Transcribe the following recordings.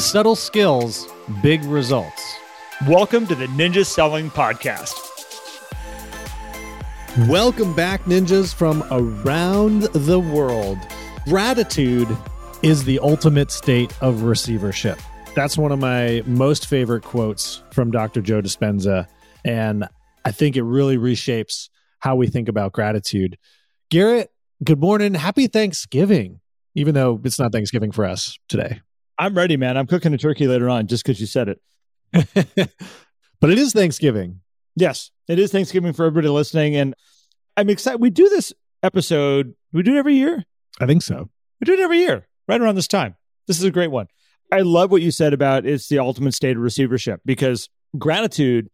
Subtle skills, big results. Welcome to the Ninja Selling Podcast. Welcome back, ninjas from around the world. Gratitude is the ultimate state of receivership. That's one of my most favorite quotes from Dr. Joe Dispenza. And I think it really reshapes how we think about gratitude. Garrett, good morning. Happy Thanksgiving, even though it's not Thanksgiving for us today. I'm ready, man. I'm cooking a turkey later on just because you said it. but it is Thanksgiving. Yes, it is Thanksgiving for everybody listening. And I'm excited. We do this episode, we do it every year. I think so. We do it every year, right around this time. This is a great one. I love what you said about it's the ultimate state of receivership because gratitude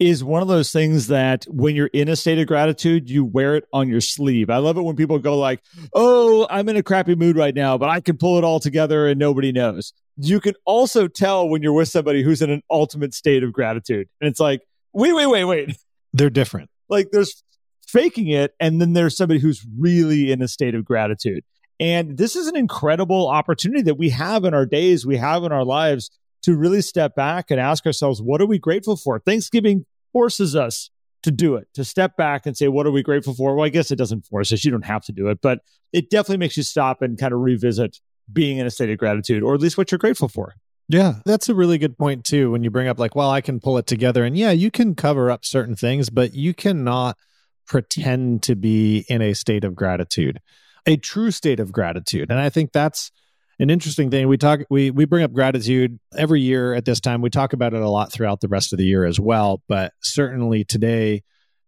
is one of those things that when you're in a state of gratitude, you wear it on your sleeve. I love it when people go like, "Oh, I'm in a crappy mood right now, but I can pull it all together and nobody knows." You can also tell when you're with somebody who's in an ultimate state of gratitude. And it's like, "Wait, wait, wait, wait." They're different. Like there's faking it and then there's somebody who's really in a state of gratitude. And this is an incredible opportunity that we have in our days, we have in our lives to really step back and ask ourselves, what are we grateful for? Thanksgiving forces us to do it, to step back and say, what are we grateful for? Well, I guess it doesn't force us. You don't have to do it, but it definitely makes you stop and kind of revisit being in a state of gratitude, or at least what you're grateful for. Yeah, that's a really good point, too. When you bring up, like, well, I can pull it together. And yeah, you can cover up certain things, but you cannot pretend to be in a state of gratitude, a true state of gratitude. And I think that's an interesting thing. We talk we we bring up gratitude every year at this time. We talk about it a lot throughout the rest of the year as well, but certainly today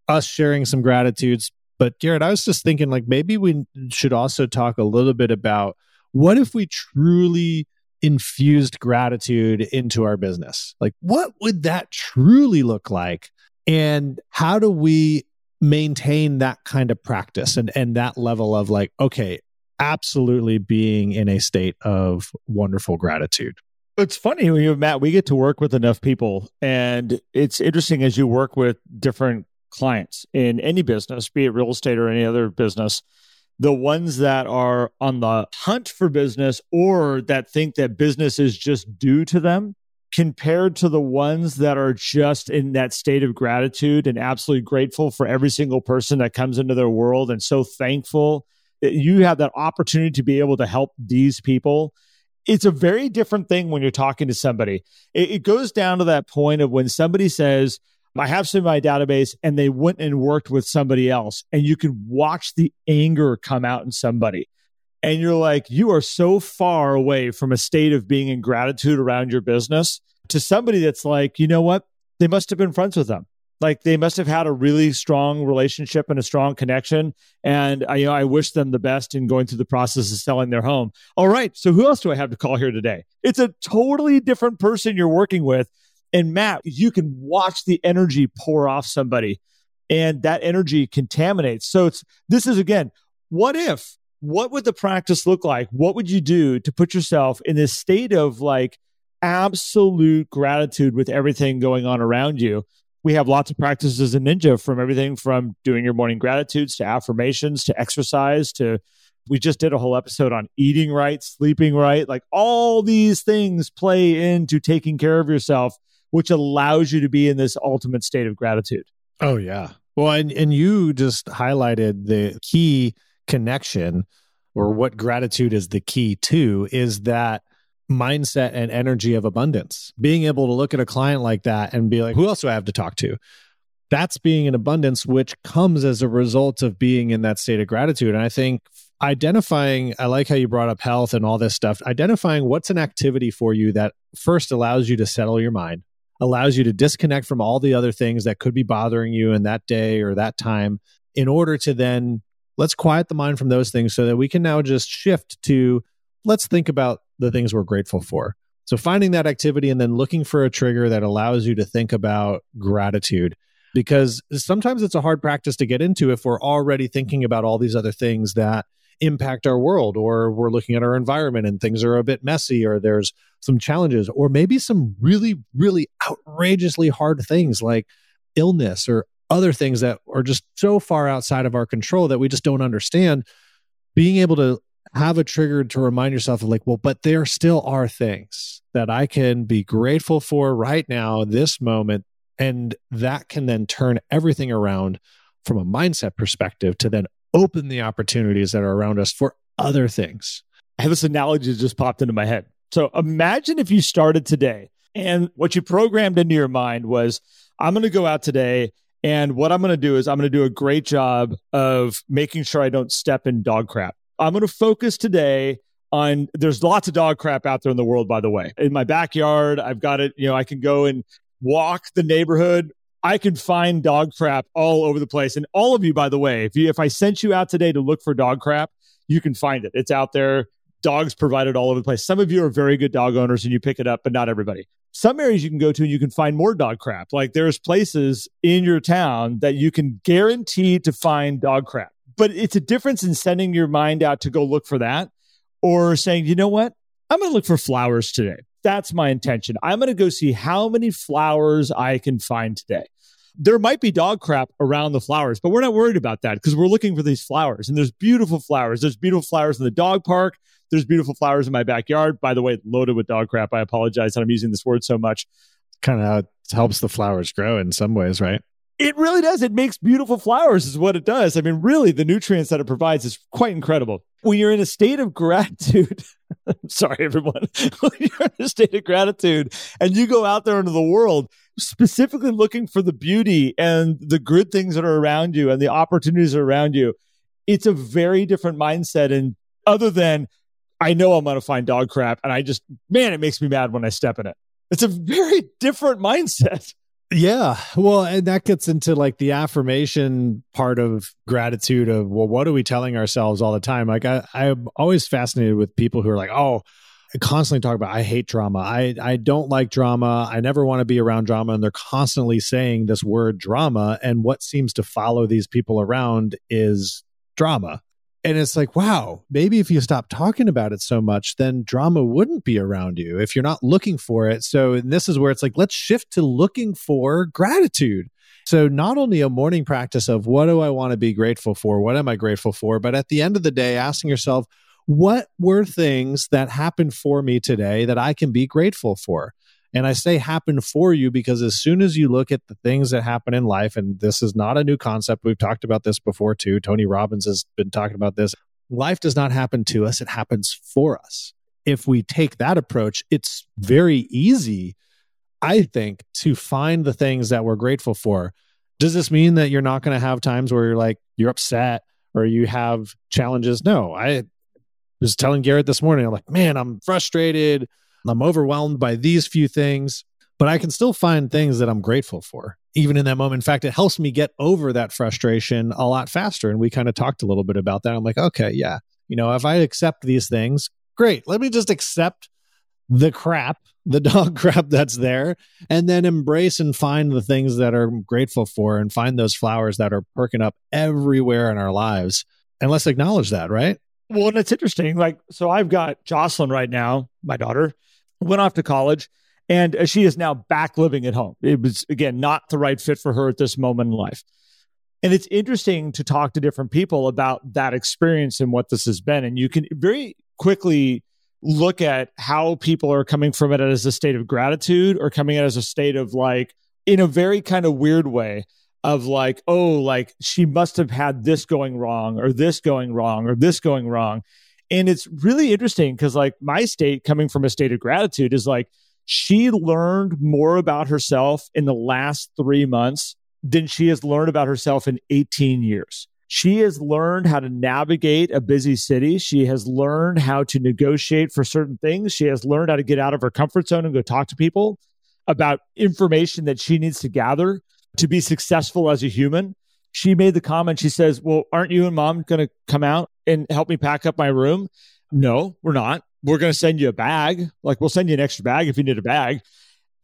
us sharing some gratitudes. But Garrett, I was just thinking like maybe we should also talk a little bit about what if we truly infused gratitude into our business? Like what would that truly look like? And how do we maintain that kind of practice and and that level of like okay absolutely being in a state of wonderful gratitude. It's funny Matt, we get to work with enough people, and it's interesting as you work with different clients in any business, be it real estate or any other business. The ones that are on the hunt for business or that think that business is just due to them, compared to the ones that are just in that state of gratitude and absolutely grateful for every single person that comes into their world and so thankful you have that opportunity to be able to help these people it's a very different thing when you're talking to somebody. It, it, goes down to that point of when somebody says i have some in my database and they went and worked with somebody else and you can watch the anger come out in somebody. And you're like you are so far away from a state of being in gratitude around your business to somebody that's like you know what? They must have been friends with them like they must have had a really strong relationship and a strong connection. And I, you know i wish them the best in going through the process of selling their home. All right so who else do i have to call here today? It's a totally different person you're working with. And matt you can watch the energy pour off somebody and that energy contaminates. So it's this is again what if what would the practice look like? What would you do to put yourself in this state of like absolute gratitude with everything going on around you we have lots of practices in Ninja from everything from doing your morning gratitudes to affirmations to exercise to we just did a whole episode on eating right, sleeping right. Like all these things play into taking care of yourself, which allows you to be in this ultimate state of gratitude. Oh, yeah. Well, and, and you just highlighted the key connection or what gratitude is the key to is that mindset and energy of abundance. Being able to look at a client like that and be like, who else do I have to talk to? That's being in abundance, which comes as a result of being in that state of gratitude. And I think identifying, I like how you brought up health and all this stuff, identifying what's an activity for you that first allows you to settle your mind, allows you to disconnect from all the other things that could be bothering you in that day or that time in order to then let's quiet the mind from those things so that we can now just shift to let's think about the things we're grateful for. So finding that activity and then looking for a trigger that allows you to think about gratitude because sometimes it's a hard practice to get into if we're already thinking about all these other things that impact our world or we're looking at our environment and things are a bit messy or there's some challenges or maybe some really really outrageously hard things like illness or other things that are just so far outside of our control that we just don't understand being able to have a trigger to remind yourself of like, well, but there still are things that I can be grateful for right now, this moment. And that can then turn everything around from a mindset perspective to then open the opportunities that are around us for other things. I have this analogy that just popped into my head. So imagine if you started today and what you programmed into your mind was, I'm going to go out today and what I'm going to do is I'm going to do a great job of making sure I don't step in dog crap. I'm going to focus today on there's lots of dog crap out there in the world by the way. In my backyard, I've got it, you know, I can go and walk the neighborhood. I can find dog crap all over the place. And all of you by the way, if you if I sent you out today to look for dog crap, you can find it. It's out there. Dogs provided all over the place. Some of you are very good dog owners and you pick it up, but not everybody some areas you can go to and you can find more dog crap. Like there's places in your town that you can guarantee to find dog crap. But it's a difference in sending your mind out to go look for that or saying, you know what? I'm going to look for flowers today. That's my intention. I'm going to go see how many flowers I can find today. There might be dog crap around the flowers, but we're not worried about that because we're looking for these flowers and there's beautiful flowers. There's beautiful flowers in the dog park. There's beautiful flowers in my backyard. By the way, loaded with dog crap. I apologize that I'm using this word so much. Kind of helps the flowers grow in some ways, right? It really does. It makes beautiful flowers, is what it does. I mean, really, the nutrients that it provides is quite incredible. When you're in a state of gratitude, sorry, everyone, when you're in a state of gratitude and you go out there into the world, specifically looking for the beauty and the good things that are around you and the opportunities around you, it's a very different mindset. And other than I know I'm going to find dog crap. And I just, man, it makes me mad when I step in it. It's a very different mindset. Yeah. Well, and that gets into like the affirmation part of gratitude of, well, what are we telling ourselves all the time? Like, I, I'm always fascinated with people who are like, oh, I constantly talk about I hate drama. I I don't like drama. I never want to be around drama and they're constantly saying this word drama and what seems to follow these people around is drama and it's like wow maybe if you stop talking about it so much then drama wouldn't be around you if you're not looking for it. So this is where it's like let's shift to looking for gratitude. So not only a morning practice of what do i want to be grateful for? What am i grateful for? But at the end of the day asking yourself what were things that happened for me today that i can be grateful for and I say happen for you because as soon as you look at the things that happen in life, and this is not a new concept, we've talked about this before too. Tony Robbins has been talking about this. Life does not happen to us, it happens for us. If we take that approach, it's very easy, I think, to find the things that we're grateful for. Does this mean that you're not going to have times where you're like, you're upset or you have challenges? No, I was telling Garrett this morning, I'm like, man, I'm frustrated. I'm overwhelmed by these few things, but I can still find things that I'm grateful for, even in that moment. In fact, it helps me get over that frustration a lot faster. And we kind of talked a little bit about that. I'm like, okay, yeah, you know, if I accept these things, great. Let me just accept the crap, the dog crap that's there, and then embrace and find the things that are grateful for and find those flowers that are perking up everywhere in our lives. And let's acknowledge that, right? Well, and it's interesting. Like, so I've got Jocelyn right now, my daughter, went off to college, and uh, she is now back living at home. It was, again, not the right fit for her at this moment in life. And it's interesting to talk to different people about that experience and what this has been. And you can very quickly look at how people are coming from it as a state of gratitude or coming at it as a state of like, in a very kind of weird way of like, oh, like she must have had this going wrong or this going wrong or this going wrong. And it's really interesting because, like, my state coming from a state of gratitude is like she learned more about herself in the last three months than she has learned about herself in 18 years. She has learned how to navigate a busy city. She has learned how to negotiate for certain things. She has learned how to get out of her comfort zone and go talk to people about information that she needs to gather to be successful as a human she made the comment. She says, Well, aren't you and mom going to come out and help me pack up my room? No, we're not. We're going to send you a bag. Like, we'll send you an extra bag if you need a bag.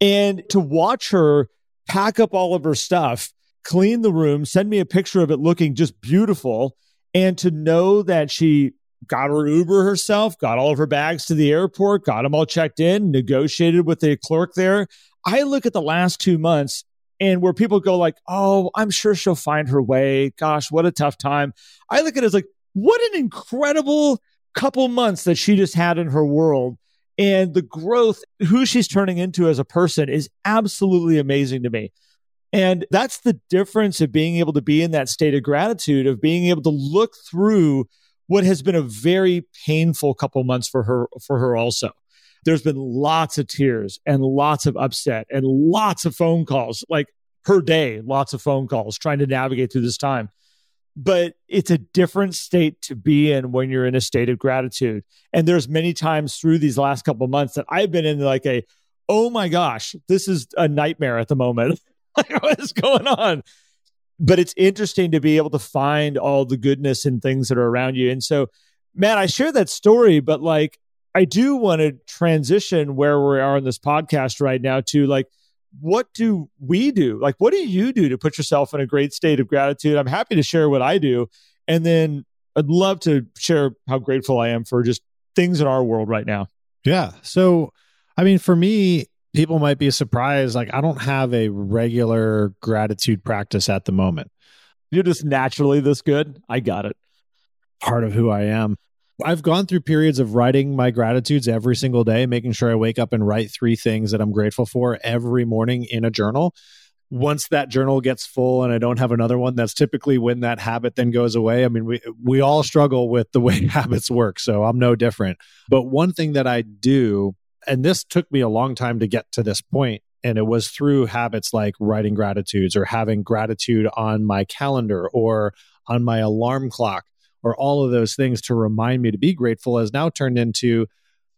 And to watch her pack up all of her stuff, clean the room, send me a picture of it looking just beautiful, and to know that she got her Uber herself, got all of her bags to the airport, got them all checked in, negotiated with the clerk there. I look at the last two months and where people go like, "Oh, I'm sure she'll find her way." Gosh, what a tough time. I look at it as like, what an incredible couple months that she just had in her world and the growth, who she's turning into as a person is absolutely amazing to me. And that's the difference of being able to be in that state of gratitude, of being able to look through what has been a very painful couple months for her, for her also. There's been lots of tears and lots of upset and lots of phone calls, like per day, lots of phone calls trying to navigate through this time. But it's a different state to be in when you're in a state of gratitude. And there's many times through these last couple months that I've been in like a, oh my gosh, this is a nightmare at the moment. like, what is going on? But it's interesting to be able to find all the goodness and things that are around you. And so, man, I share that story, but like, I do want to transition where we are in this podcast right now to like, what do we do? Like, what do you do to put yourself in a great state of gratitude? I'm happy to share what I do. And then I'd love to share how grateful I am for just things in our world right now. Yeah. So, I mean, for me, people might be surprised. Like, I don't have a regular gratitude practice at the moment. You're just naturally this good. I got it. Part of who I am. I've gone through periods of writing my gratitudes every single day, making sure I wake up and write three things that I'm grateful for every morning in a journal. Once that journal gets full and I don't have another one, that's typically when that habit then goes away. I mean, we we all struggle with the way habits work, so I'm no different. But one thing that I do, and this took me a long time to get to this point, and it was through habits like writing gratitudes or having gratitude on my calendar or on my alarm clock or all of those things to remind me to be grateful has now turned into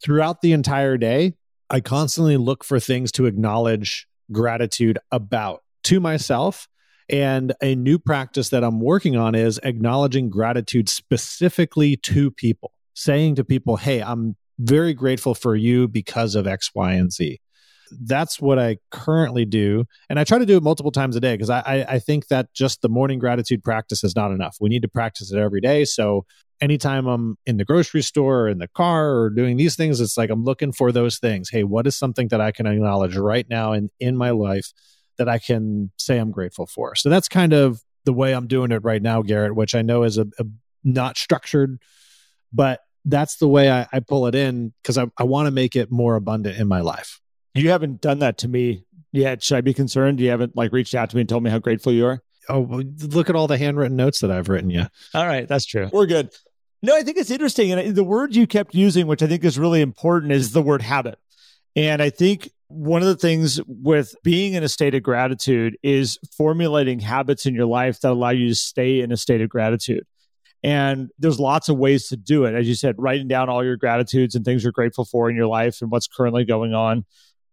throughout the entire day, I constantly look for things to acknowledge gratitude about to myself. And a new practice that I'm working on is acknowledging gratitude specifically to people, saying to people, Hey, I'm very grateful for you because of X, Y, and Z that's what I currently do. And I try to do it multiple times a day because I, I, I think that just the morning gratitude practice is not enough. We need to practice it every day. So anytime I'm in the grocery store or in the car or doing these things, it's like I'm looking for those things. Hey, what is something that I can acknowledge right now in, in my life that I can say I'm grateful for? So that's kind of the way I'm doing it right now, Garrett, which I know is a, a not structured, but that's the way I, I pull it in because I, I want to make it more abundant in my life. You haven't done that to me yet. Should I be concerned? You haven't like reached out to me and told me how grateful you are? Oh, look at all the handwritten notes that I've written you. All right, that's true. We're good. No, I think it's interesting. And the word you kept using, which I think is really important, is the word habit. And I think one of the things with being in a state of gratitude is formulating habits in your life that allow you to stay in a state of gratitude. And there's lots of ways to do it. As you said, writing down all your gratitudes and things you're grateful for in your life and what's currently going on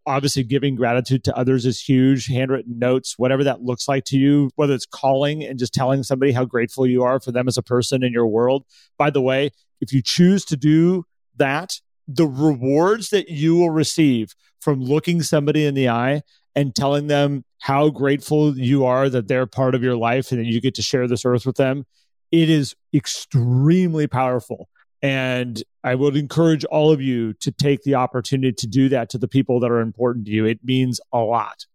obviously giving gratitude to others is huge. Handwritten notes whatever that looks like to you whether it's calling and just telling somebody how grateful you are for them as a person in your world. By the way if you choose to do that the rewards that you will receive from looking somebody in the eye and telling them how grateful you are that they're part of your life and that you get to share this earth with them it is extremely powerful and I would encourage all of you to take the opportunity to do that to the people that are important to you. It means a lot.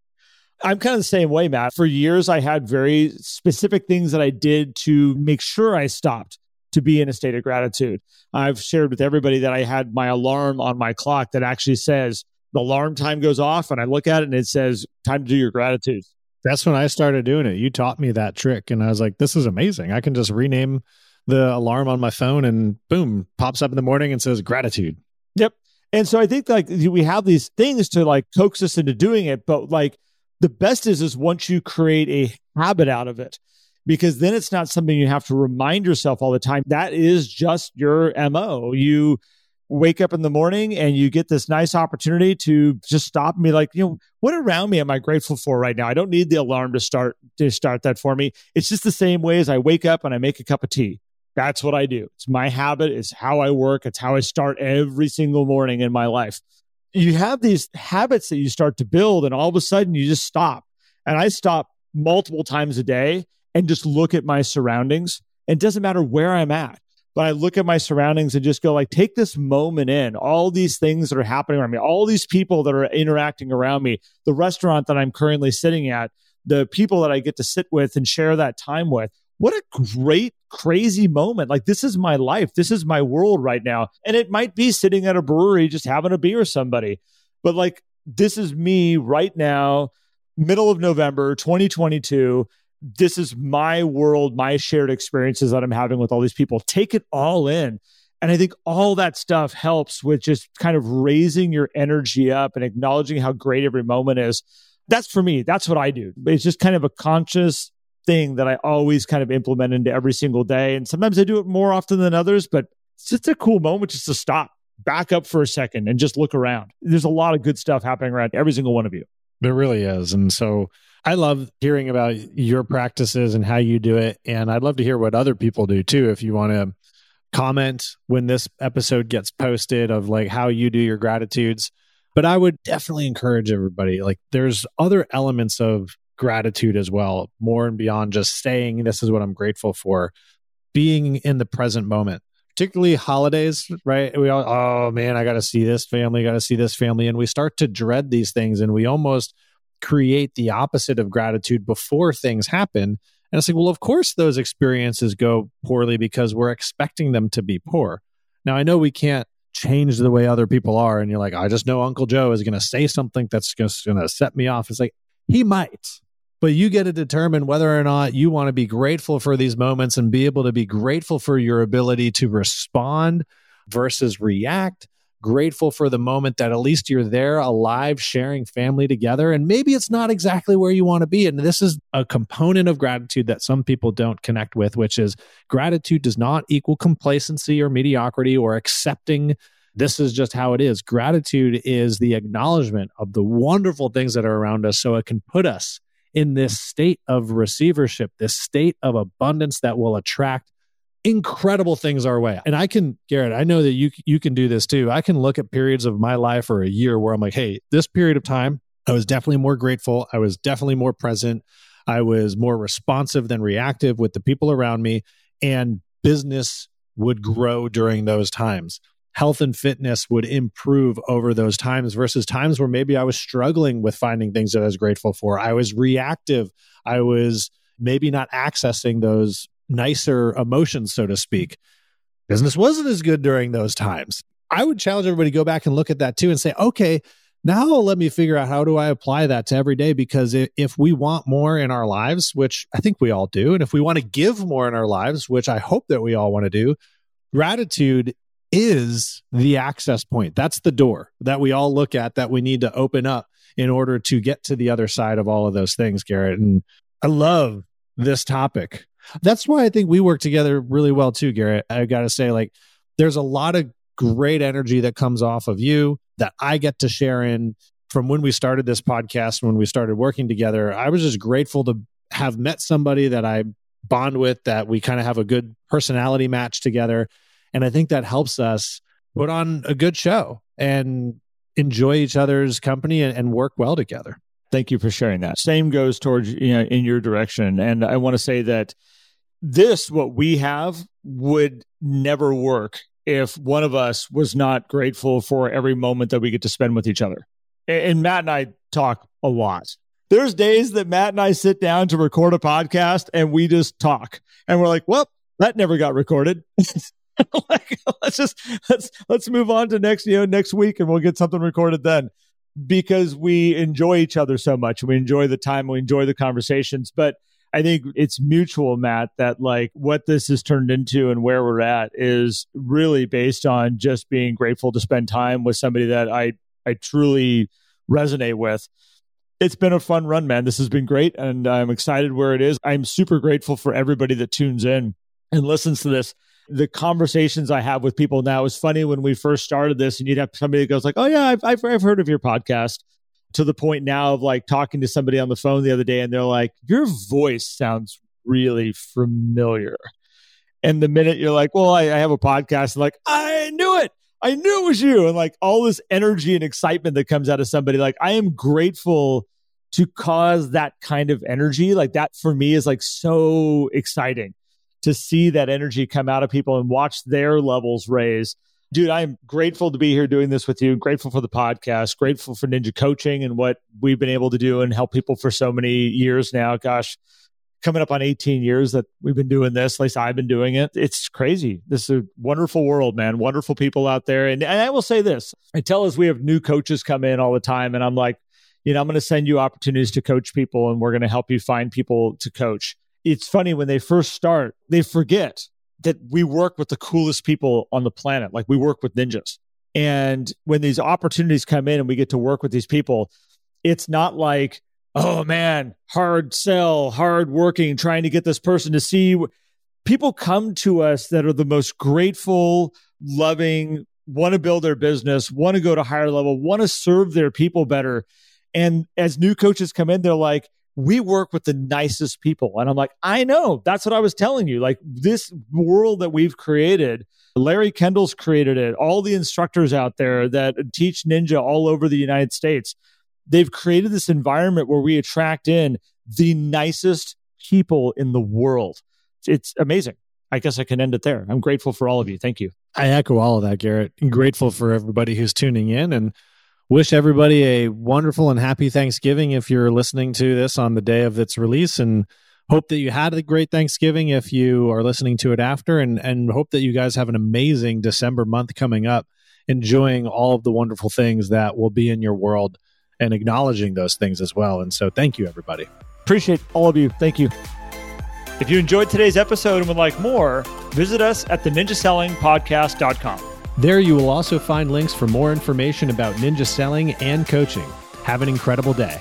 I'm kind of the same way, Matt. For years, I had very specific things that I did to make sure I stopped to be in a state of gratitude. I've shared with everybody that I had my alarm on my clock that actually says the alarm time goes off, and I look at it and it says, time to do your gratitude. That's when I started doing it. You taught me that trick, and I was like, this is amazing. I can just rename the alarm on my phone and boom, pops up in the morning and says gratitude. Yep. And so I think like we have these things to like coax us into doing it, but like the best is is once you create a habit out of it, because then it's not something you have to remind yourself all the time. That is just your MO. You wake up in the morning and you get this nice opportunity to just stop and be like, you know, what around me am I grateful for right now? I don't need the alarm to start to start that for me. It's just the same way as I wake up and I make a cup of tea. That's what I do. It's my habit. It's how I work. It's how I start every single morning in my life. You have these habits that you start to build, and all of a sudden you just stop. And I stop multiple times a day and just look at my surroundings. It doesn't matter where I'm at, but I look at my surroundings and just go like, take this moment in all these things that are happening around me, all these people that are interacting around me, the restaurant that I'm currently sitting at, the people that I get to sit with and share that time with what a great, crazy moment. Like, this is my life. This is my world right now. And it might be sitting at a brewery just having a beer with somebody. But like, this is me right now, middle of November 2022. This is my world, my shared experiences that I'm having with all these people. Take it all in. And I think all that stuff helps with just kind of raising your energy up and acknowledging how great every moment is. That's for me. That's what I do. It's just kind of a conscious thing that I always kind of implement into every single day. And sometimes I do it more often than others, but it's just a cool moment just to stop, back up for a second and just look around. There's a lot of good stuff happening around every single one of you. There really is. And so I love hearing about your practices and how you do it. And I'd love to hear what other people do too. If you want to comment when this episode gets posted of like how you do your gratitudes. But I would definitely encourage everybody like there's other elements of gratitude as well, more and beyond just saying this is what I'm grateful for, being in the present moment. Particularly holidays, right? We all, oh man, I got to see this family, got to see this family. And we start to dread these things and we almost create the opposite of gratitude before things happen and it's like, well, of course those experiences go poorly because we're expecting them to be poor. Now, I know we can't change the way other people are. And you're like, I just know Uncle Joe is going to say something that's just going to set me off. It's like, he might, but you get to determine whether or not you want to be grateful for these moments and be able to be grateful for your ability to respond versus react grateful for the moment that at least you're there alive, sharing family together. And maybe it's not exactly where you want to be. And this is a component of gratitude that some people don't connect with, which is gratitude does not equal complacency or mediocrity or accepting this is just how it is. Gratitude is the acknowledgement of the wonderful things that are around us so it can put us in this state of receivership, this state of abundance that will attract incredible things our way. And I can, Garrett, I know that you you can do this too. I can look at periods of my life or a year where I'm like, hey, this period of time, I was definitely more grateful. I was definitely more present. I was more responsive than reactive with the people around me. And business would grow during those times. Health and fitness would improve over those times versus times where maybe I was struggling with finding things that I was grateful for. I was reactive. I was maybe not accessing those nicer emotions, so to speak. Business wasn't as good during those times. I would challenge everybody to go back and look at that too and say, okay, now let me figure out how do I apply that to every day? Because if we want more in our lives, which I think we all do, and if we want to give more in our lives, which I hope that we all want to do, gratitude is the access point. That's the door that we all look at that we need to open up in order to get to the other side of all of those things, Garrett. And I love this topic that's why I think we work together really well too, Garrett. I got to say, like, there's a lot of great energy that comes off of you that I get to share in from when we started this podcast, when we started working together. I was just grateful to have met somebody that I bond with, that we kind of have a good personality match together. And I think that helps us put on a good show and enjoy each other's company and, and work well together. Thank you for sharing that. Same goes towards you know, in your direction. And I want to say that this, what we have, would never work if one of us was not grateful for every moment that we get to spend with each other. And Matt and I talk a lot. There's days that Matt and I sit down to record a podcast and we just talk. And we're like, well, that never got recorded. like, let's just let's let's move on to next, you know, next week and we'll get something recorded then. Because we enjoy each other so much. We enjoy the time, we enjoy the conversations. But I think it's mutual, Matt, that like what this has turned into and where we're at is really based on just being grateful to spend time with somebody that I, I truly resonate with. It's been a fun run, man. This has been great. And I'm excited where it is. I'm super grateful for everybody that tunes in and listens to this the conversations I have with people now is funny when we first started this and you'd have somebody that goes like, Oh yeah, I've, I've, I've heard of your podcast to the point now of like talking to somebody on the phone the other day and they're like, Your voice sounds really familiar. And the minute you're like, Well, I, I have a podcast, like, I knew it. I knew it was you. And like all this energy and excitement that comes out of somebody, like, I am grateful to cause that kind of energy. Like, that for me is like so exciting to see that energy come out of people and watch their levels raise dude, I'm grateful to be here doing this with you. Grateful for the podcast. Grateful for Ninja Coaching and what we've been able to do and help people for so many years now. Gosh, coming up on 18 years that we've been doing this. At least I've been doing it. It's crazy. This is a wonderful world, man. Wonderful people out there. And, and I will say this I tell us we have new coaches come in all the time. And I'm like, you know, I'm going to send you opportunities to coach people and we're going to help you find people to coach. It's funny when they first start, they forget that we work with the coolest people on the planet. Like we work with ninjas. And when these opportunities come in and we get to work with these people, it's not like, oh man, hard sell, hard working, trying to get this person to see. People come to us that are the most grateful, loving, want to build their business, want to go to higher level, want to serve their people better. And as new coaches come in, they're like, we work with the nicest people. And I'm like, I know. That's what I was telling you. Like this world that we've created, Larry Kendall's created it. All the instructors out there that teach ninja all over the United States, they've created this environment where we attract in the nicest people in the world. It's amazing. I guess I can end it there. I'm grateful for all of you. Thank you. I echo all of that, Garrett. I'm grateful for everybody who's tuning in and wish everybody a wonderful and happy Thanksgiving if you're listening to this on the day of its release and hope that you had a great Thanksgiving if you are listening to it after and and hope that you guys have an amazing December month coming up enjoying all of the wonderful things that will be in your world and acknowledging those things as well. And so thank you everybody. Appreciate all of you. Thank you. If you enjoyed today's episode and would like more, visit us at the ninjasellingpodcast.com. There you will also find links for more information about ninja selling and coaching. Have an incredible day.